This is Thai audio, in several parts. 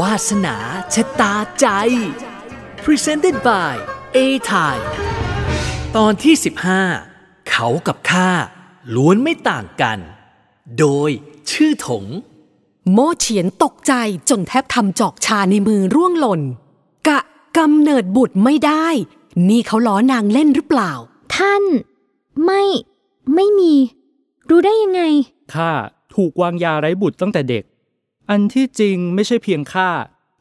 วาสนาชะตาใจ Presented by A t i ตอนที่ 15 เขากับข้าล้วนไม่ต่างกัน โดยชื่อถง โมเฉียนตกใจจนแทบทำจอกชาในมือร่วงหล่น กะกำเนิดบุตรไม่ได้ นี่เขาล้อนางเล่นหรือเปล่า ท่าน ไม่ไม่มี รู้ได้ยังไง ข้าถูกวางยาไร้บุตรตั้งแต่เด็ก อันที่จริงไม่ใช่เพียงข้า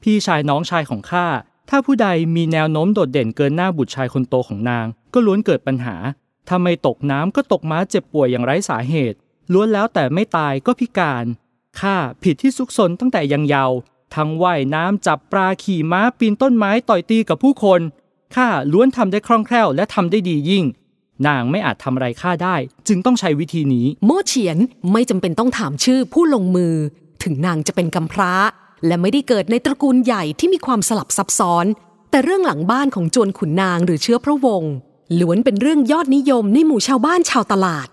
พี่ชายน้องชายของข้าถ้าผู้ใดมีแนวโน้มโดดเด่นเกินหน้าบุตรชายคนโตของนาง ก็ล้วนเกิดปัญหาถ้าไม่ตกน้ำก็ตกม้าเจ็บป่วยอย่างไร้สาเหตุ ล้วนแล้วแต่ไม่ตายก็พิการข้าผิดที่ซุกซนตั้งแต่ยังเยาว์ทั้งว่ายน้ำจับปลาขี่ม้าปีนต้นไม้ต่อยตีกับผู้คนข้าล้วนทำได้คล่องแคล่วและทำได้ดียิ่ง นางไม่อาจทำอะไรข้าได้ จึงต้องใช้วิธีนี้ โมเฉียนไม่จำเป็นต้องถามชื่อผู้ลงมือ ถึงนางจะเป็นกำพร้า และไม่ได้เกิดในตระกูลใหญ่ที่มีความสลับซับซ้อน แต่เรื่องหลังบ้านของจวนขุนนางหรือเชื้อพระวงศ์ล้วนเป็นเรื่องยอดนิยมในหมู่ชาวบ้านชาวตลาด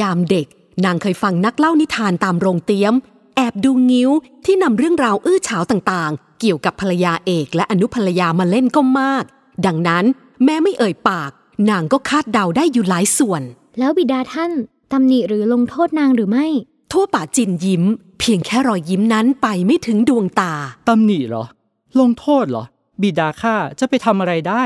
ยามเด็กนางเคยฟังนักเล่านิทานตามโรงเตี้ยม แอบดูงิ้วที่นำเรื่องราวอื้อฉาวต่างๆ เกี่ยวกับภรรยาเอกและอนุภรรยามาเล่นก็มาก ดังนั้นแม้ไม่เอ่ยปาก นางก็คาดเดาได้อยู่หลายส่วน แล้วบิดาท่านตำหนิหรือลงโทษนางหรือไม่ ทั่วป่าจินยิ้ม เพียงแค่รอยยิ้มนั้นไปไม่ถึงดวงตาตำหนิเหรอ ลงโทษเหรอ บิดาข้าจะไปทำอะไรได้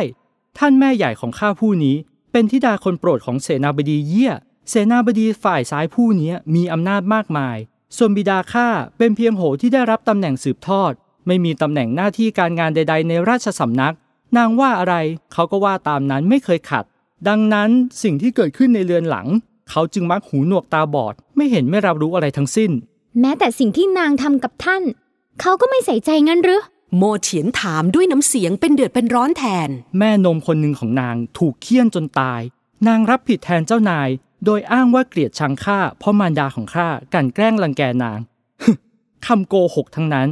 ท่านแม่ใหญ่ของข้าผู้นี้ เป็นธิดาคนโปรดของเสนาบดีเยี่ย เสนาบดีฝ่ายซ้ายผู้นี้มีอำนาจมากมาย ส่วนบิดาข้าเป็นเพียงโหที่ได้รับตำแหน่งสืบทอด ไม่มีตำแหน่งหน้าที่การงานใด ๆ ในราชสำนัก นางว่าอะไรเขาก็ว่าตามนั้นไม่เคยขัด ดังนั้นสิ่งที่เกิดขึ้นในเรือนหลัง เขาจึงมักหูหนวกตาบอด ไม่เห็นไม่รับรู้อะไรทั้งสิ้น แม้แต่สิ่งที่นางทำกับท่าน เขาก็ไม่ใส่ใจงั้นหรือโมเฉียนถามด้วยน้ำเสียงเป็นเดือดเป็นร้อนแทน แม่นมคนหนึ่งของนางถูกเคี่ยนจนตาย นางรับผิดแทนเจ้านาย โดยอ้างว่าเกลียดชังข้าเพราะมารดาของข้ากลันแกล้งรังแกนางคำโกหกทั้งนั้น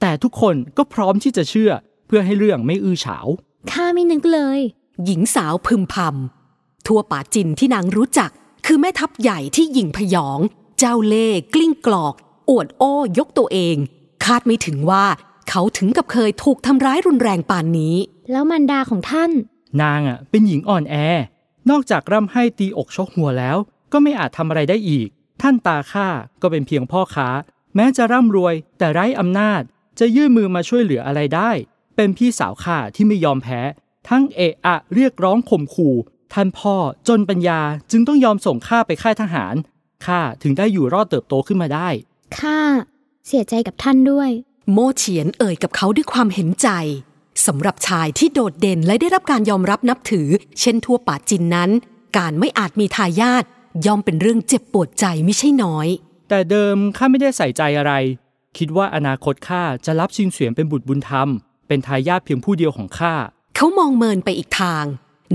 แต่ทุกคนก็พร้อมที่จะเชื่อ เพื่อให้เรื่องไม่อื้อฉาวข้าไม่นึกเลย หญิงสาวพึมพำทั่วป่าจินที่นางรู้จัก คือแม่ทัพใหญ่ที่หยิ่งพยอง เจ้าเล่ห์กลิ้งกลอก อวดโอ้ยกตัวเอง คาดไม่ถึงว่าเขาถึงกับเคยถูกทำร้ายรุนแรงปานนี้ แล้วมารดาของท่าน นางอะเป็นหญิงอ่อนแอ นอกจากร่ำให้ตีอกชกหัวแล้ว ก็ไม่อาจทำอะไรได้อีก ท่านตาข้าก็เป็นเพียงพ่อค้า แม้จะร่ำรวยแต่ไร้อำนาจ จะยื่นมือมาช่วยเหลืออะไรได้ เป็นพี่สาวข้าที่ไม่ยอมแพ้ ทั้งเอะอะเรียกร้องข่มขู่ ท่านพ่อจนปัญญาจึงต้องยอมส่งข้าไปค่ายทหารข้าถึงได้อยู่รอดเติบโตขึ้นมาได้ข้าเสียใจกับท่านด้วย โมเฉียนเอ่ยกับเขาด้วยความเห็นใจสำหรับชายที่โดดเด่นและได้รับการยอมรับนับถือ เช่นทั่วป่าจินนั้น การไม่อาจมีทายาทย่อมเป็นเรื่องเจ็บปวดใจไม่ใช่น้อย แต่เดิมข้าไม่ได้ใส่ใจอะไร คิดว่าอนาคตข้าจะรับชิงเสวียนเป็นบุตรบุญธรรม เป็นทายาทเพียงผู้เดียวของข้าเขามองเมินไปอีกทาง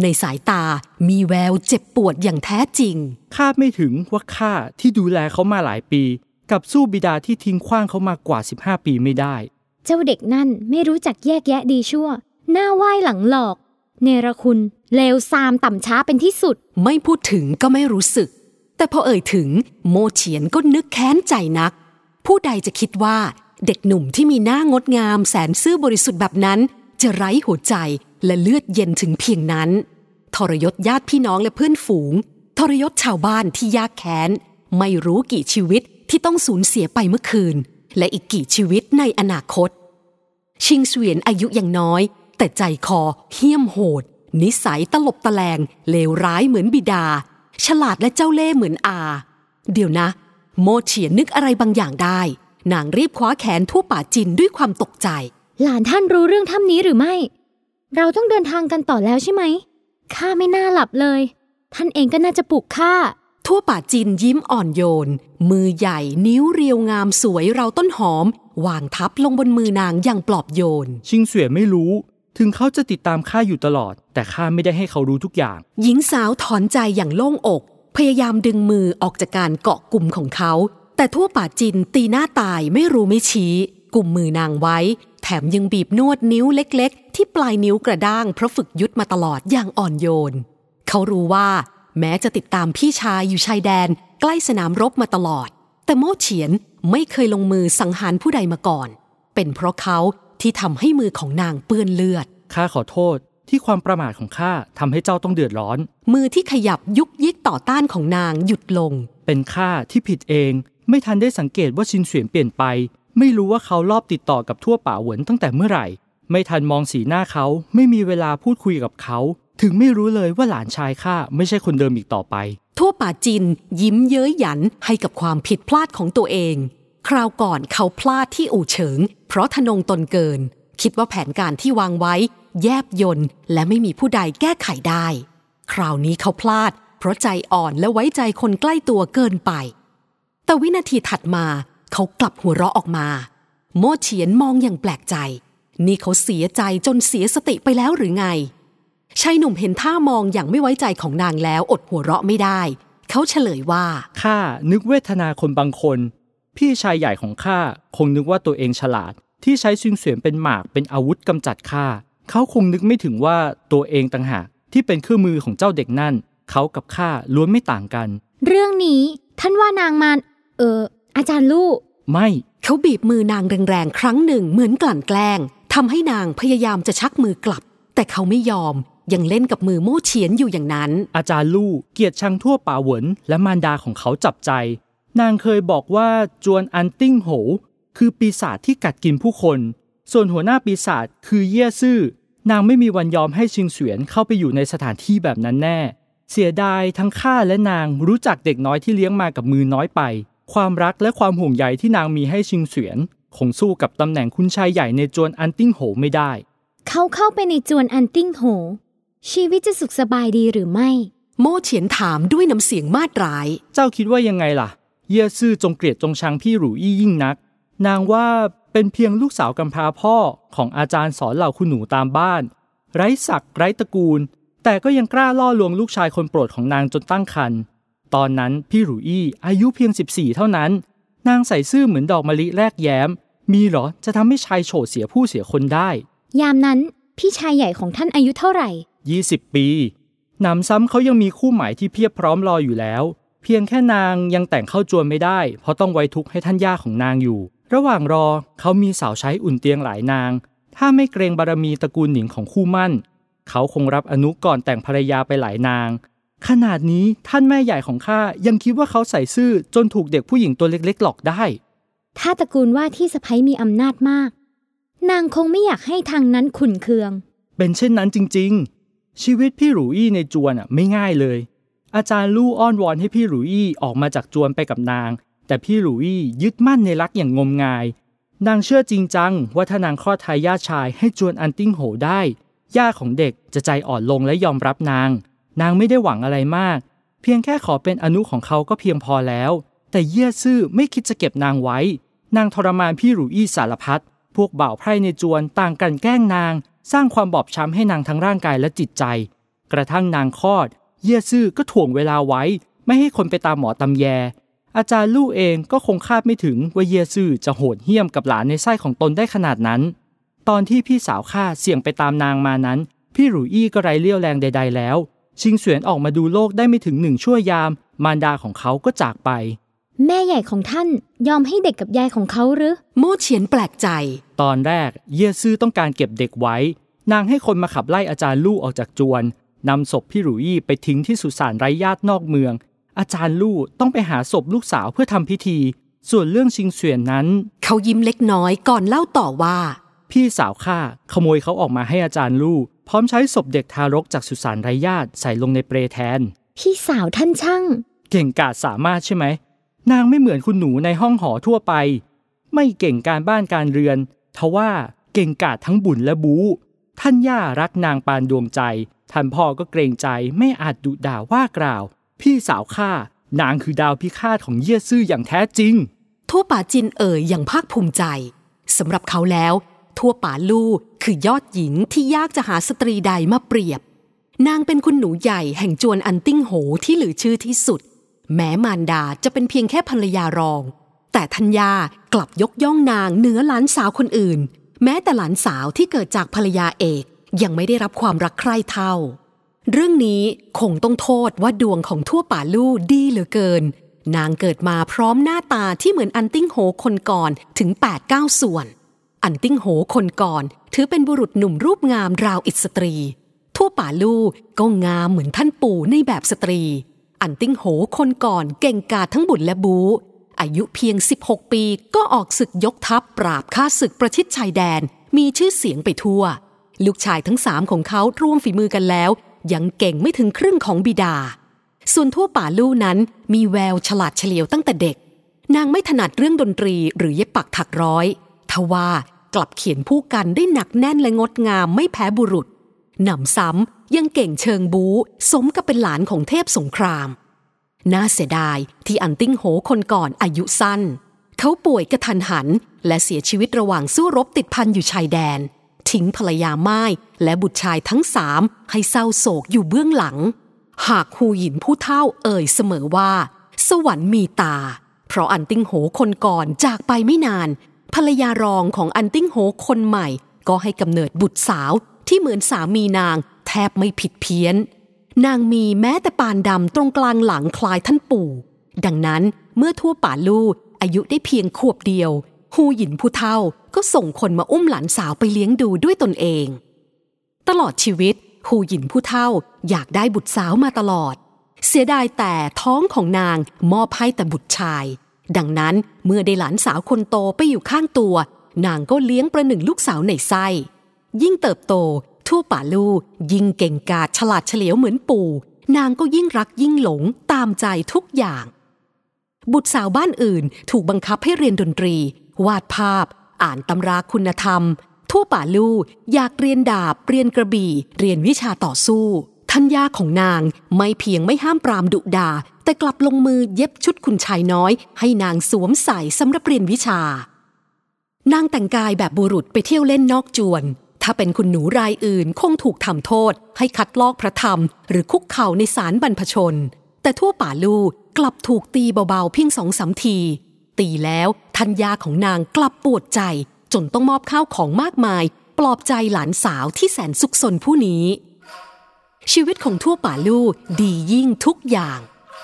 ในสายตามีแววเจ็บปวดอย่างแท้จริง คาดไม่ถึงว่าข้าที่ดูแลเขามาหลายปี กับสู้บิดาที่ทิ้งขว้างเขามากว่า 15 ปีไม่ได้ เจ้าเด็กนั่นไม่รู้จักแยกแยะดีชั่ว หน้าไหว้หลังหลอก เนรคุณเลวซามต่ำช้าเป็นที่สุด ไม่พูดถึงก็ไม่รู้สึก แต่พอเอ่ยถึงโมเฉียนก็นึกแค้นใจนัก ผู้ใดจะคิดว่าเด็กหนุ่มที่มีหน้างดงามแสนซื่อบริสุทธิ์แบบนั้น จะไร้หัวใจและเลือดเย็นถึงเพียงนั้น ทรยศญาติพี่น้องและเพื่อนฝูง ทรยศชาวบ้านที่ยากแค้น ไม่รู้กี่ชีวิตที่ต้องสูญเสียไปเมื่อคืน และอีกกี่ชีวิตในอนาคต ชิงเสวียนอายุยังน้อย แต่ใจคอเหี้ยมโหด นิสัยตลบตะแลงเลวร้ายเหมือนบิดา ฉลาดและเจ้าเล่ห์เหมือนอา เดี๋ยวนะ โมเฉียนนึกอะไรบางอย่างได้ นางรีบคว้าแขนทั่วป่าจินด้วยความตกใจ หลานท่านรู้เรื่องถ้ำนี้หรือไม่ เราต้องเดินทางกันต่อแล้วใช่ไหม ข้าไม่น่าหลับเลย ท่านเองก็น่าจะปลุกข้า ทั่วป่าจินยิ้มอ่อนโยน มือใหญ่นิ้วเรียวงามสวยเราต้นหอม วางทับลงบนมือนางอย่างปลอบโยน ชิงเสวียนไม่รู้ ถึงเขาจะติดตามข้าอยู่ตลอด แต่ข้าไม่ได้ให้เขารู้ทุกอย่าง หญิงสาวถอนใจอย่างโล่งอก พยายามดึงมือออกจากการเกาะกลุ่มของเขา แต่ทั่วป่าจินตีหน้าตายไม่รู้ไม่ชี้ กลุ่มมือนางไว้ แถมยังบีบนวดนิ้วเล็กๆ ที่ปลายนิ้วกระด้างเพราะฝึกยุดมาตลอดอย่างอ่อนโยน เขารู้ว่า แม้จะติดตามพี่ชายอยู่ชายแดน ใกล้สนามรบมาตลอด แต่โมเฉียนไม่เคยลงมือสังหารผู้ใดมาก่อน เป็นเพราะเขาที่ทำให้มือของนางเปื้อนเลือด ข้าขอโทษที่ความประมาทของข้าทำให้เจ้าต้องเดือดร้อน มือที่ขยับยุกยิกต่อต้านของนางหยุดลง เป็นข้าที่ผิดเอง ไม่ทันได้สังเกตว่าชินเสวียนเปลี่ยนไป ไม่รู้ว่าเขารอบติดต่อกับทั่วป่าเหวินตั้งแต่เมื่อไหร่ ไม่ทันมองสีหน้าเขาไม่มีเวลาพูดคุยกับเขา ถึงไม่รู้เลยว่าหลานชายข้าไม่ใช่คนเดิมอีกต่อไป ทั่วป่าจินยิ้มเย้ยหยันให้กับความผิดพลาดของตัวเอง คราวก่อนเขาพลาดที่อู่เฉิง เพราะทะนงตนเกิน คิดว่าแผนการที่วางไว้ แยบยนและไม่มีผู้ใดแก้ไขได้ คราวนี้เขาพลาด เพราะใจอ่อนและไว้ใจคนใกล้ตัวเกินไป แต่วินาทีถัดมาเขากลับหัวเราะออกมา โมเฉียนมองอย่างแปลกใจ นี่เขาเสียใจจนเสียสติไปแล้วหรือไงชายหนุ่มเห็นท่ามองอย่างไม่ไว้ใจของนางแล้วอดหัวเราะไม่ได้ เขาเฉลยว่าข้านึกเวทนาคนบางคน พี่ชายใหญ่ของข้าคงนึกว่าตัวเองฉลาด ที่ใช้ซิงเสวียนเป็นหมากเป็นอาวุธกำจัดข้าเขาคงนึกไม่ถึงว่าตัวเองต่างหากที่เป็นเครื่องมือของเจ้าเด็กนั่น เขากับข้าล้วนไม่ต่างกัน เรื่องนี้ท่านว่านางมารเอออาจารย์ลู่ไม่ เขาบีบมือนางแรงๆครั้งหนึ่งเหมือนกลั่นแกล้ง ทำให้นางพยายามจะชักมือกลับ แต่เขาไม่ยอมยังเล่นกับมือโม่เฉียนอยู่อย่างนั้น อาจารย์ลู่เกียรติชังทั่วป่าเหวินและมารดาของเขาจับใจ นางเคยบอกว่าจวนอันติ้งโห คือปีศาจที่กัดกินผู้คน ส่วนหัวหน้าปีศาจคือเย่ซื่อนางไม่มีวันยอมให้ชิงเสวียนเข้าไปอยู่ในสถานที่แบบนั้นแน่ เสียดายทั้งข้าและนางรู้จักเด็กน้อยที่เลี้ยงมากับมือน้อยไป ความรักและความห่วงใยที่นางมีให้ชิงเสวียน คงสู้กับตำแหน่งคุณชายใหญ่ในจวนอันติ้งโหวไม่ได้ เขาเข้าไปในจวนอันติ้งโหว ชีวิตจะสุขสบายดีหรือไม่ โม่เฉียนถามด้วยน้ำเสียงมาดร้าย เจ้าคิดว่ายังไงล่ะ เย่ซื่อจงเกลียดจงชังพี่หรูอี้ยิ่งนัก นางว่าเป็นเพียงลูกสาวกำพร้าพ่อของอาจารย์สอนเหล่าคุณหนูตามบ้าน ไร้ศักดิ์ไร้ตระกูล แต่ก็ยังกล้าล่อลวงลูกชายคนโปรดของนางจนตั้งครรภ์ตอนนั้นพี่หรูอี้อายุเพียง 14 เท่านั้น นางใส่ซื่อเหมือนดอกมะลิแรกแย้ม มีเหรอจะทำให้ชายโฉดเสียผู้เสียคนได้ ยามนั้นพี่ชายใหญ่ของท่านอายุเท่าไหร่ 20 ปีหนำซ้ำเขายังมีคู่หมายที่เพียบพร้อมรออยู่แล้ว เพียงแค่นางยังแต่งเข้าจวนไม่ได้ เพราะต้องไว้ทุกข์ให้ท่านย่าของนางอยู่ ระหว่างรอเขามีสาวใช้อุ่นเตียงหลายนาง ถ้าไม่เกรงบารมีตระกูลหนิงของคู่มั่น เขาคงรับอนุก่อนแต่งภรรยาไปหลายนาง ขนาดนี้ท่านแม่ใหญ่ของข้ายังคิดว่าเขาใส่ซื่อจนถูกเด็กผู้หญิงตัวเล็กๆหลอกได้ ถ้าตระกูลว่าที่สะพ้ยมีอำนาจมาก นางคงไม่อยากให้ทางนั้นขุนเคือง เป็นเช่นนั้นจริง ๆ ชีวิตพี่หรูอี้ในจวนอะไม่ง่ายเลย อาจารย์ลู่อ้อนวอนให้พี่หรูอี้ออกมาจากจวนไปกับนาง แต่พี่หรูอี้ยึดมั่นในรักอย่างงมงาย นางเชื่อจริงจังว่าถ้านางคลอดทายาทชายให้จวนอันติ้งโหวได้ย่าของเด็กจะใจอ่อนลงและยอมรับนาง นางไม่ได้หวังอะไรมาก เพียงแค่ขอเป็นอนุของเขาก็เพียงพอแล้ว แต่เยี่ยซื่อไม่คิดจะเก็บนางไว้ นางทรมานพี่หรูอี้สารพัดพวกบ่าวไพร่ในจวนต่างกันแกล้งนาง สร้างความบอบช้ำให้นางทั้งร่างกายและจิตใจ กระทั่งนางคลอด เยี่ยซื่อก็ถ่วงเวลาไว้ ไม่ให้คนไปตามหมอตำแย อาจารย์ลู่เองก็คงคาดไม่ถึงว่าเยี่ยซื่อจะโหดเหี้ยมกับหลานในไส้ของตนได้ขนาดนั้น ตอนที่พี่สาวข้าเสี่ยงไปตามนางมานั้น พี่หรูอี้ก็ไร้เลี้ยวแรงใด ๆ แล้ว ชิงเสวียนออกมาดูโลกได้ไม่ถึงหนึ่งชั่วยาม มารดาของเขาก็จากไป แม่ใหญ่ของท่านยอมให้เด็กกับยายของเขาหรือ โม่เฉียนแปลกใจ ตอนแรกเย่ซื่อต้องการเก็บเด็กไว้ นางให้คนมาขับไล่อาจารย์ลู่ออกจากจวนนำศพพี่หลุยส์ไปทิ้งที่สุสานไร้ญาตินอกเมือง อาจารย์ลู่ต้องไปหาศพลูกสาวเพื่อทำพิธี ส่วนเรื่องชิงเสวียนนั้น เขายิ้มเล็กน้อยก่อนเล่าต่อว่า พี่สาวข้าขโมยเขาออกมาให้อาจารย์ลู่พร้อมใช้ศพเด็กทารกจากสุสานไร้ญาติใส่ลงในเปรแทน พี่สาวท่านช่าง เก่งกาจสามารถใช่ไหม นางไม่เหมือนคุณหนูในห้องหอทั่วไป ไม่เก่งการบ้านการเรือนทว่าเก่งกาจทั้งบุญและบูท่านย่ารักนางปานดวงใจ ท่านพ่อก็เกรงใจไม่อาจดุด่าว่ากล่าว พี่สาวข้านางคือดาวพิฆาตของเยี่ยซื่ออย่างแท้จริง ทั่วป่าจินเอ่ยอย่างภาคภูมิใจสำหรับเขาแล้ว ทั่วป่าลู่คือยอดหญิงที่ยากจะหาสตรีใดมาเปรียบ นางเป็นคุณหนูใหญ่แห่งจวนอันติ้งโหวที่ลือชื่อที่สุด แม้มารดาจะเป็นเพียงแค่ภรรยารอง แต่ท่านย่ากลับยกย่องนางเหนือหลานสาวคนอื่น แม้แต่หลานสาวที่เกิดจากภรรยาเอกยังไม่ได้รับความรักใคร่เท่า เรื่องนี้คงต้องโทษว่าดวงของถัวป๋าลู่ดีเหลือเกิน นางเกิดมาพร้อมหน้าตาที่เหมือนอันติ้งโหวคนก่อนถึง 8-9 ส่วน อันติ้งโหวคนก่อนถือเป็นบุรุษหนุ่มรูปงามราวอิสตรี ถัวป๋าลู่ก็งามเหมือนท่านปู่ในแบบสตรี อันติ้งโหวคนก่อนเก่งกาจทั้งบุ๋นและบู๊ อายุเพียง 16 ปีก็ออกศึกยกทัพปราบข้าศึกประชิดชายแดน มีชื่อเสียงไปทั่ว ลูกชายทั้งสามของเขารวมฝีมือกันแล้ว ยังเก่งไม่ถึงครึ่งของบิดา ส่วนถัวป๋าลู่นั้นมีแววฉลาดเฉลียวตั้งแต่เด็ก นางไม่ถนัดเรื่องดนตรีหรือเย็บปักถักร้อยทว่ากลับเขียนผู้กันได้หนักแน่นและงดงามไม่แพ้บุรุษหนำซ้ำ ยังเก่งเชิงบูสมกับเป็นหลานของเทพสงคราม น่าเสียดายที่อันติ้งโหคนก่อนอายุสั้น เขาป่วยกระทันหัน และเสียชีวิตระหว่างสู้รบติดพันอยู่ชายแดน ทิ้งภรรยาไม้และบุตรชายทั้งสามให้เศร้าโศกอยู่เบื้องหลัง หากฮูหยินผู้เฒ่าเอ่ยเสมอว่า สวรรค์มีตา เพราะอันติ้งโหวคนก่อนจากไปไม่นาน ภรรยารองของอันติ้งโหวคนใหม่ ก็ให้กำเนิดบุตรสาวที่เหมือนสามีนาง แทบไม่ผิดเพี้ยน นางมีแม้แต่ปานดำตรงกลางหลังคล้ายท่านปู่ ดังนั้นเมื่อถัวป๋าลู่อายุได้เพียงขวบเดียว ฮูหยินผู้เฒ่าก็ส่งคนมาอุ้มหลานสาวไปเลี้ยงดูด้วยตนเอง ตลอดชีวิตฮูหยินผู้เท่าอยากได้บุตรสาวมาตลอด เสียดายแต่ท้องของนางมอบให้แต่บุตรชาย ดังนั้นเมื่อได้หลานสาวคนโตไปอยู่ข้างตัว นางก็เลี้ยงประหนึ่งลูกสาวในไส้ยิ่งเติบโต ทั่วป่าลู่ยิ่งเก่งกาจฉลาดเฉลียวเหมือนปู่ นางก็ยิ่งรักยิ่งหลงตามใจทุกอย่าง บุตรสาวบ้านอื่นถูกบังคับให้เรียนดนตรี วาดภาพ อ่านตำราคุณธรรม ทั่วป่าลู่อยากเรียนดาบ เรียนกระบี่ เรียนวิชาต่อสู้ท่านยาของนางไม่เพียงไม่ห้ามปรามดุดา แต่กลับลงมือเย็บชุดคุณชายน้อย ให้นางสวมใส่สำหรับเรียนวิชา นางแต่งกายแบบบุรุษไปเที่ยวเล่นนอกจวน ถ้าเป็นคุณหนูรายอื่นคงถูกทำโทษ ให้คัดลอกพระธรรม หรือคุกเข่าในศาลบรรพชน แต่ทั่วป่าลูกลับถูกตีเบาๆเพียงสองสามที ตีแล้วทัญญาของนางกลับปวดใจ จนต้องมอบข้าวของมากมาย ปลอบใจหลานสาวที่แสนสุขสนผู้นี้ ชีวิตของทั่วป่าลู่ดียิ่งทุกอย่าง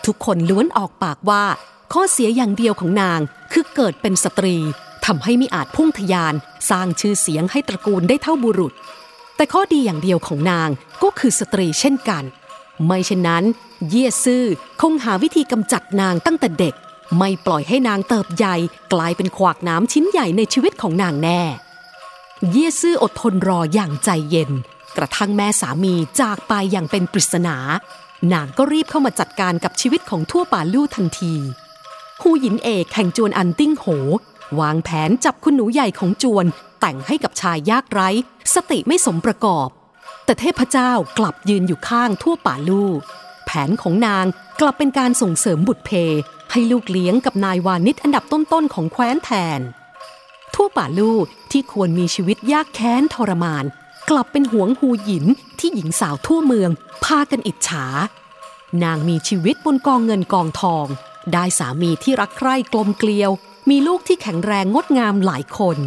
ทุกคนล้วนออกปากว่า ข้อเสียอย่างเดียวของนางคือเกิดเป็นสตรี ทำให้ไม่อาจพุ่งทยาน สร้างชื่อเสียงให้ตระกูลได้เท่าบุรุษ แต่ข้อดีอย่างเดียวของนางก็คือสตรีเช่นกัน ไม่เช่นนั้น เย่ซื่อคงหาวิธีกำจัดนางตั้งแต่เด็ก ไม่ปล่อยให้นางเติบใหญ่กลายเป็นขวากน้ำชิ้นใหญ่ในชีวิตของนางแน่ เย่ซื่ออดทนรออย่างใจเย็น กระทั่งแม่สามีจากไปอย่างเป็นปริศนา นางก็รีบเข้ามาจัดการกับชีวิตของทั่วป่าลู่ทันทีฮูหยินเอกแห่งจวนอันติ้งโห วางแผนจับคุณหนูใหญ่ของจวน แต่งให้กับชายยากไร้ สติไม่สมประกอบ แต่เทพเจ้ากลับยืนอยู่ข้างทั่วป่าลู่แผนของนางกลับเป็นการส่งเสริมบุตรเพ ให้ลูกเลี้ยงกับนายวานิชอันดับต้นๆของแคว้นแทน ทั่วป่าลู่ที่ควรมีชีวิตยากแค้นทรมาน กลับเป็นหวงหูหยินที่หญิงสาวทั่วเมือง พากันอิจฉา นางมีชีวิตบนกองเงินกองทอง ได้สามีที่รักใคร่กลมเกลียว มีลูกที่แข็งแรงงดงามหลายคน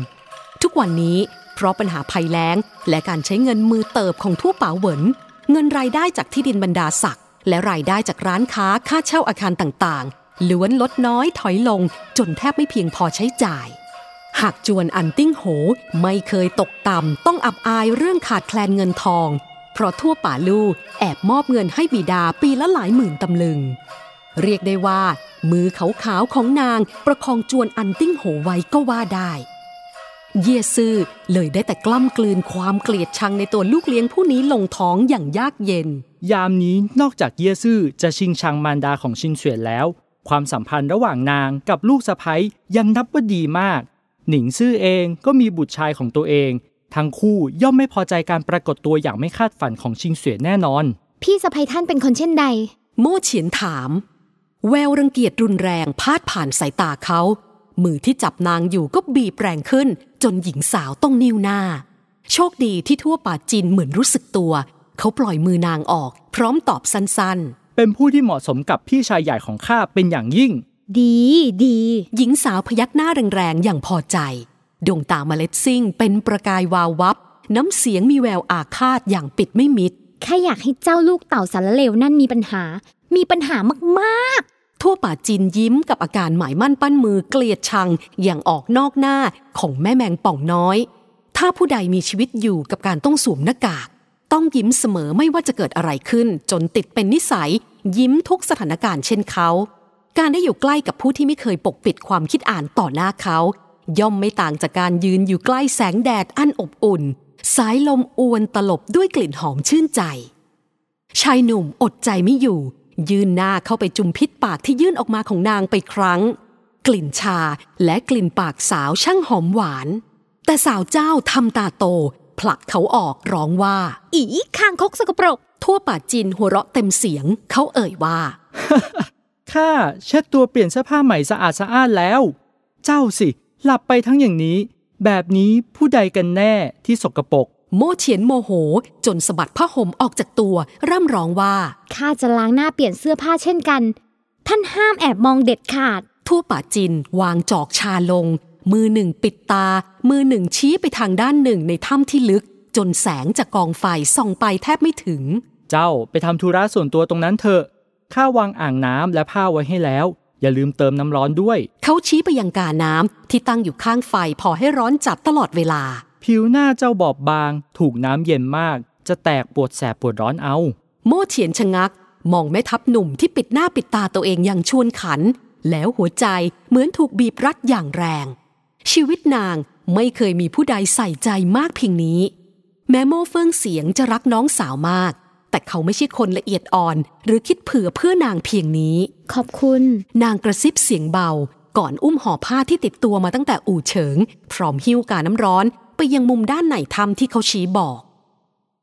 ทุกวันนี้เพราะปัญหาภัยแล้ง และการใช้เงินมือเติบของถัวป๋าเหวิน เงินรายได้จากที่ดินบรรดาศักดิ์และรายได้จากร้านค้าค่าเช่าอาคารต่างๆล้วนลดน้อยถอยลง จนแทบไม่เพียงพอใช้จ่าย หากจวนอันติ้งโหว ไม่เคยตกต่ำต้องอับอายเรื่องขาดแคลนเงินทอง เพราะถัวป๋าลู่แอบมอบเงินให้บิดาปีละหลายหมื่นตำลึง เรียกได้ว่า มือขาวๆของนางประคองจวนอันติ้งโหวไว้ก็ว่าได้ เย่ซื่อเลยได้แต่กล้ำกลืนความเกลียดชังในตัวลูกเลี้ยงผู้นี้ลงท้องอย่างยากเย็น ยามนี้นอกจากเย่ซื่อจะชิงชังมารดาของชิงเสวียนแล้ว ความสัมพันธ์ระหว่างนางกับลูกสะใภ้ยังนับว่าดีมาก หนิงซื่อเองก็มีบุตรชายของตัวเอง ทั้งคู่ย่อมไม่พอใจการปรากฏตัวอย่างไม่คาดฝันของชิงเสวียนแน่อน พี่สะใภ้ท่านเป็นคนเช่นใด โม่เฉียนถาม แววรังเกียจรุนแรงพาดผ่านสายตาเขา มือที่จับนางอยู่ก็บีบแรงขึ้น จนหญิงสาวต้องนิ้วหน้า โชคดีที่ทั่วป่าจินเหมือนรู้สึกตัว เขาปล่อยมือนางออก พร้อมตอบสั้นเป็นผู้ที่เหมาะสมกับพี่ชายใหญ่ของข้าเป็นอย่างยิ่ง ดีดีๆหญิงสาวพยักหน้าแรงๆอย่างพอใจ ดวงตาเมล็ดซิ่งเป็นประกายวาววับ น้ำเสียงมีแววอาฆาตอย่างปิดไม่มิด แค่อยากให้เจ้าลูกเต่าสารเลวนั่นมีปัญหา มีปัญหามากๆ ทั่วป่าจีนยิ้มกับอาการหมายมั่นปั้นมือเกลียดชังอย่างออกนอกหน้าของแม่แมงป่องน้อย ถ้าผู้ใดมีชีวิตอยู่กับการต้องสวมหน้ากาก ต้องยิ้มเสมอไม่ว่าจะเกิดอะไรขึ้น จนติดเป็นนิสัย ยิ้มทุกสถานการณ์เช่นเขาการได้อยู่ใกล้กับผู้ที่ไม่เคยปกปิดความคิดอ่านต่อหน้าเขา ย่อมไม่ต่างจากการยืนอยู่ใกล้แสงแดดอันอบอุ่น สายลมอวนตลบด้วยกลิ่นหอมชื่นใจ ชายหนุ่มอดใจไม่อยู่ ยืนหน้าเข้าไปจุมพิษปากที่ยื่นออกมาของนางไปครั้ง กลิ่นชาและกลิ่นปากสาวช่างหอมหวาน แต่สาวเจ้าทำตาโต ผลักเขาออกร้องว่า อีคางคกสกปรก ทั่วป่าจินหัวเราะเต็มเสียง เขาเอ่ยว่าข้าเช็ดตัวเปลี่ยนเสื้อผ้าใหม่สะอาดสะอ้านแล้ว เจ้าสิ หลับไปทั้งอย่างนี้ แบบนี้ผู้ใดกันแน่ที่สกปรกโมเฉียนโมโห จนสะบัดผ้าห่มออกจากตัว ร่ำร้องว่า ข้าจะล้างหน้าเปลี่ยนเสื้อผ้าเช่นกัน ท่านห้ามแอบมองเด็ดขาด ทั่วป่าจินวางจอกชาลง มือหนึ่งปิดตา มือหนึ่งชี้ไปทางด้านหนึ่งในถ้ำที่ลึก จนแสงจากกองไฟส่องไปแทบไม่ถึง เจ้าไปทำธุระส่วนตัวตรงนั้นเถอะข้าวางอ่างน้ำและผ้าไว้ให้แล้ว อย่าลืมเติมน้ำร้อนด้วย เขาชี้ไปยังกาน้ำที่ตั้งอยู่ข้างไฟพอให้ร้อนจัดตลอดเวลา ผิวหน้าเจ้าบอบบาง ถูกน้ำเย็นมาก จะแตกปวดแสบปวดร้อนเอา โม่เฉียนชะงัก มองแม่ทัพหนุ่มที่ปิดหน้าปิดตาตัวเองอย่างชวนขัน แล้วหัวใจเหมือนถูกบีบรัดอย่างแรง ชีวิตนางไม่เคยมีผู้ใดใส่ใจมากเพียงนี้ แม้โม่เฟิงเสียงจะรักน้องสาวมาก แต่เขาไม่ใช่คนละเอียดอ่อน หรือคิดเผื่อเพื่อนางเพียงนี้ ขอบคุณ นางกระซิบเสียงเบา ก่อนอุ้มห่อผ้าที่ติดตัวมาตั้งแต่อู่เฉิง พร้อมหิ้วกาน้ำร้อน ไปยังมุมด้านไหนถ้ำที่เขาชี้บอก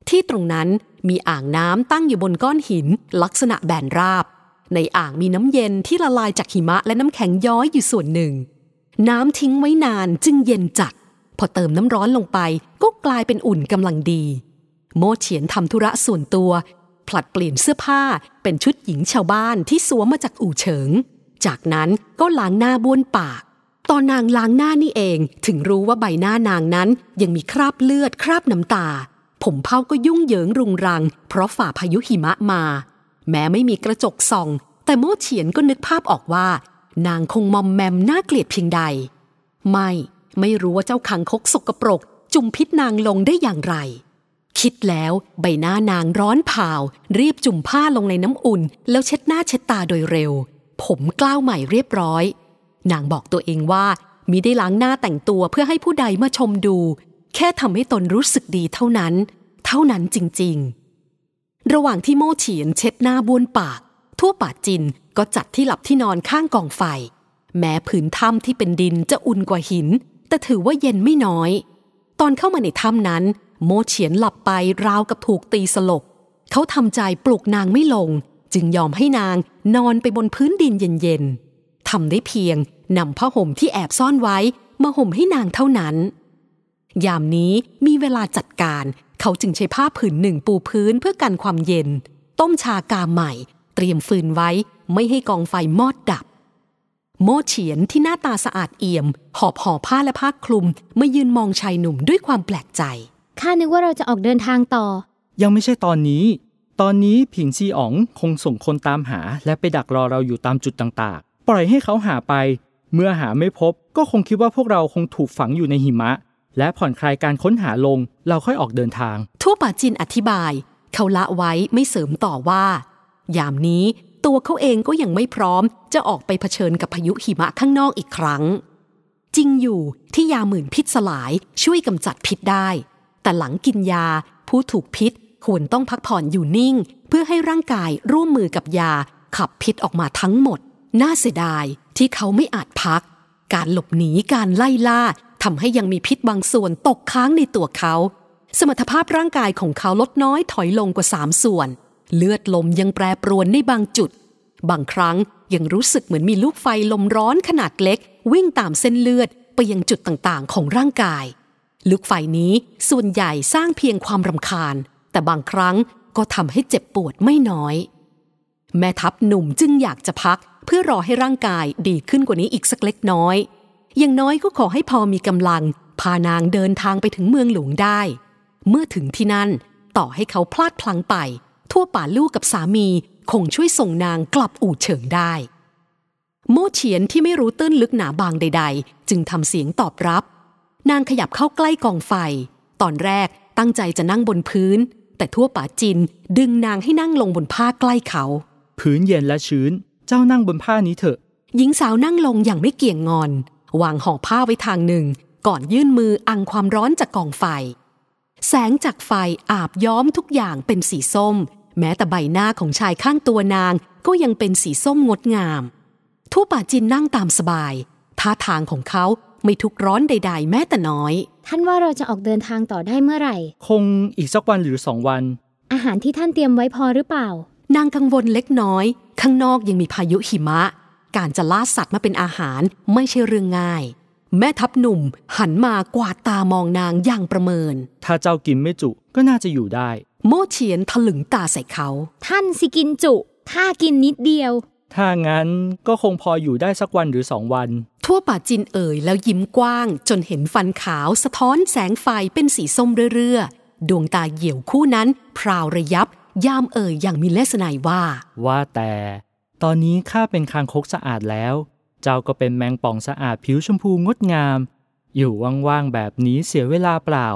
ที่ตรงนั้นมีอ่างน้ำตั้งอยู่บนก้อนหิน ลักษณะแบนราบ ในอ่างมีน้ำเย็นที่ละลายจากหิมะและน้ำแข็งย้อยอยู่ส่วนหนึ่ง น้ำทิ้งไว้นานจึงเย็นจัดพอเติมน้ำร้อนลงไปก็กลายเป็นอุ่นกำลังดี โมเฉียนทำธุระส่วนตัว ผลัดเปลี่ยนเสื้อผ้าเป็นชุดหญิงชาวบ้านที่สวมมาจากอู่เฉิง จากนั้นก็ล้างหน้าบ้วนปาก ตอนนางล้างหน้านี่เองถึงรู้ว่าใบหน้านางนั้นยังมีคราบเลือดคราบน้ำตา ผมเผาก็ยุ่งเหยิงรุงรัง เพราะฝ่าพายุหิมะมา แม้ไม่มีกระจกส่อง แต่โมเฉียนก็นึกภาพออกว่า นางคงมอมแมมน่าเกลียดเพียงใด ไม่ ไม่รู้ว่าเจ้าคังคกสกปรกจุ่มพิษนางลงได้อย่างไร คิดแล้วใบหน้านางร้อนเผารีบจุ่มผ้าลงในน้ำอุ่น แล้วเช็ดหน้าเช็ดตาโดยเร็ว ผมกล้าวใหม่เรียบร้อย นางบอกตัวเองว่ามิได้ล้างหน้าแต่งตัวเพื่อให้ผู้ใดมาชมดู แค่ทำให้ตนรู้สึกดีเท่านั้น เท่านั้นจริงๆ ระหว่างที่โม่เฉียนเช็ดหน้าบ้วนปาก ทั่วป่าจินก็จัดที่หลับที่นอนข้างกองไฟ แม้ผืนถ้ำที่เป็นดินจะอุ่นกว่าหิน แต่ถือว่าเย็นไม่น้อย ตอนเข้ามาในถ้ำนั้น โมเฉียนหลับไปราวกับถูกตีสลบ เขาทำใจปลุกนางไม่ลง จึงยอมให้นางนอนไปบนพื้นดินเย็นๆทำได้เพียงนำผ้าห่มที่แอบซ่อนไว้ มาห่มให้นางเท่านั้น ยามนี้มีเวลาจัดการ เขาจึงใช้ผ้าผืนหนึ่งปูพื้นเพื่อกันความเย็น ต้มชากาใหม่ เตรียมฟืนไว้ไม่ให้กองไฟมอดดับ โมเฉียนที่หน้าตาสะอาดเอี่ยม หอบห่อผ้าและผ้าคลุมมายืนมองชายหนุ่มด้วยความแปลกใจ ข้านึกว่าเราจะออกเดินทางต่อ ยังไม่ใช่ตอนนี้ ตอนนี้ผิงซีอ๋องคงส่งคนตามหา และไปดักรอเราอยู่ตามจุดต่างๆ ปล่อยให้เขาหาไป เมื่อหาไม่พบก็คงคิดว่าพวกเราคงถูกฝังอยู่ในหิมะ และผ่อนคลายการค้นหาลง เราค่อยออกเดินทาง ทั่วป่าจินอธิบาย เขาละไว้ไม่เสริมต่อว่า ยามนี้ตัวเขาเองก็ยังไม่พร้อม จะออกไปเผชิญกับพายุหิมะข้างนอกอีกครั้ง จริงอยู่ที่ยาหมื่นพิษสลายช่วยกำจัดพิษได้ แต่หลังกินยา ผู้ถูกพิษควรต้องพักผ่อนอยู่นิ่ง เพื่อให้ร่างกายร่วมมือกับยา ขับพิษออกมาทั้งหมด น่าเสียดายที่เขาไม่อาจพัก การหลบหนีการไล่ล่าทำให้ยังมีพิษบางส่วนตกค้างในตัวเขา สมรรถภาพร่างกายของเขาลดน้อยถอยลงกว่าสามส่วน เลือดลมยังแปรปรวนในบางจุด บางครั้งยังรู้สึกเหมือนมีลูกไฟลมร้อนขนาดเล็ก วิ่งตามเส้นเลือดไปยังจุดต่างๆ ของร่างกาย ลูกไฟนี้ส่วนใหญ่สร้างเพียงความรำคาญ แต่บางครั้งก็ทำให้เจ็บปวดไม่น้อย แม่ทัพหนุ่มจึงอยากจะพักเพื่อรอให้ร่างกายดีขึ้นกว่านี้อีกสักเล็กน้อย อย่างน้อยก็ขอให้พอมีกำลัง พานางเดินทางไปถึงเมืองหลวงได้ เมื่อถึงที่นั่น ต่อให้เขาพลาดพลั้งไป ทั่วป่าลูกกับสามีคงช่วยส่งนางกลับอู่เฉิงได้ โมเฉียนที่ไม่รู้ตื้นลึกหนาบางใด ๆ จึงทำเสียงตอบรับ นางขยับเข้าใกล้กองไฟ ตอนแรกตั้งใจจะนั่งบนพื้น แต่ทั่วป่าจินดึงนางให้นั่งลงบนผ้าใกล้เขา พื้นเย็นและชื้น เจ้านั่งบนผ้านี้เถอะ หญิงสาวนั่งลงอย่างไม่เกี่ยงงอน วางห่อผ้าไว้ทางหนึ่ง ก่อนยื่นมืออังความร้อนจากกองไฟ แสงจากไฟอาบย้อมทุกอย่างเป็นสีส้ม แม้แต่ใบหน้าของชายข้างตัวนางก็ยังเป็นสีส้มงดงาม ทั่วป่าจินนั่งตามสบายท่าทางของเขา ไม่ทุกข์ร้อนใด ๆ แม้แต่น้อย ท่านว่าเราจะออกเดินทางต่อได้เมื่อไหร่ คงอีกสักวันหรือสองวัน อาหารที่ท่านเตรียมไว้พอหรือเปล่า นางกังวลเล็กน้อย ข้างนอกยังมีพายุหิมะ การจะล่าสัตว์มาเป็นอาหารไม่ใช่เรื่องง่าย แม่ทัพหนุ่มหันมากวาดตามองนางอย่างประเมิน ถ้าเจ้ากินไม่จุก็น่าจะอยู่ได้ โม่เฉียนถลึงตาใส่เขา ท่านสิกินจุข้ากินนิดเดียว ถ้างั้นก็คงพออยู่ได้สักวันหรือสองวัน ทั่วป่าจินเอ่ยแล้วยิ้มกว้าง จนเห็นฟันขาวสะท้อนแสงไฟเป็นสีส้มเรื่อๆดวงตาเหี่ยวคู่นั้น พราวระยับ ยามเอ่ยอย่างมีเลสนายว่า ว่าแต่ ตอนนี้ข้าเป็นคางคกสะอาดแล้ว เจ้าก็เป็นแมงป่องสะอาดผิวชมพูงดงาม อยู่ว่างๆแบบนี้เสียเวลาเปล่า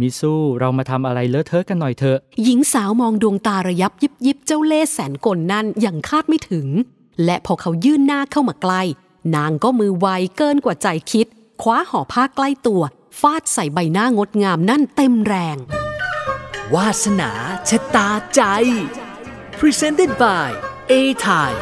มิสู้เรามาทำอะไรเลอะเทอะกันหน่อยเถอะ หญิงสาวมองดวงตาระยับยิบยิบเจ้าเล่ห์แสนกลนั่นอย่างคาดไม่ถึง และพอเขายื่นหน้าเข้ามาใกล้ นางก็มือไวเกินกว่าใจคิด คว้าห่อผ้าใกล้ตัว ฟาดใส่ใบหน้างดงามนั่นเต็มแรง วาสนาชะตาใจ Presented by A Thai